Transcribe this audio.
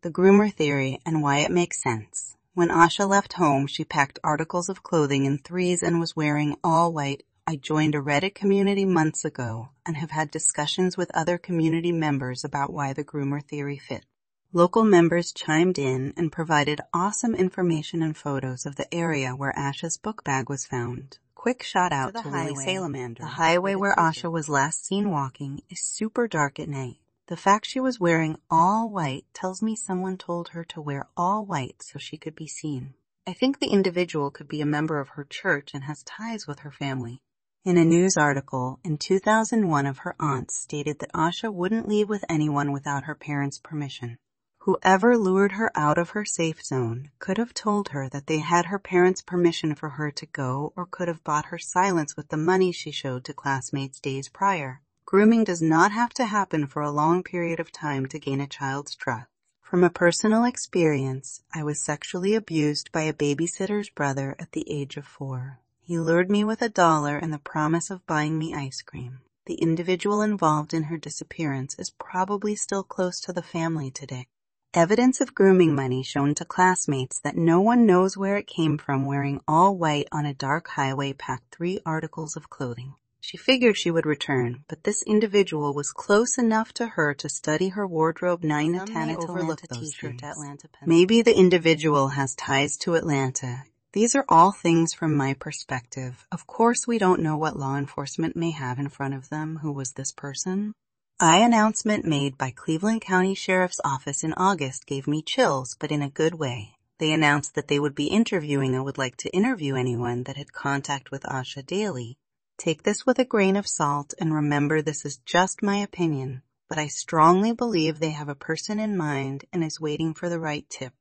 The groomer theory and why it makes sense. When Asha left home, she packed articles of clothing in threes and was wearing all white. I joined a Reddit community months ago and have had discussions with other community members about why the groomer theory fit. Local members chimed in and provided awesome information and photos of the area where Asha's book bag was found. Quick shout out to, the Lily highway. Salamander. The highway where. Asha was last seen walking is super dark at night. The fact she was wearing all white tells me someone told her to wear all white so she could be seen. I think the individual could be a member of her church and has ties with her family. In a news article in 2001 of her aunts stated that Asha wouldn't leave with anyone without her parents' permission. Whoever lured her out of her safe zone could have told her that they had her parents' permission for her to go or could have bought her silence with the money she showed to classmates days prior. Grooming does not have to happen for a long period of time to gain a child's trust. From a personal experience, I was sexually abused by a babysitter's brother at the age of four. He lured me with a dollar and the promise of buying me ice cream. The individual involved in her disappearance is probably still close to the family today. Evidence of grooming money shown to classmates that no one knows where it came from wearing all white on a dark highway packed three articles of clothing. She figured she would return, but this individual was close enough to her to study her wardrobe nine to ten overlook Atlanta those things. Atlanta. Maybe the individual has ties to Atlanta. These are all things from my perspective. Of course we don't know what law enforcement may have in front of them who was this person. I announcement made by Cleveland County Sheriff's Office in August gave me chills, but in a good way. They announced that they would be interviewing and would like to interview anyone that had contact with Asha daily. Take this with a grain of salt and remember this is just my opinion, but I strongly believe they have a person in mind and is waiting for the right tip.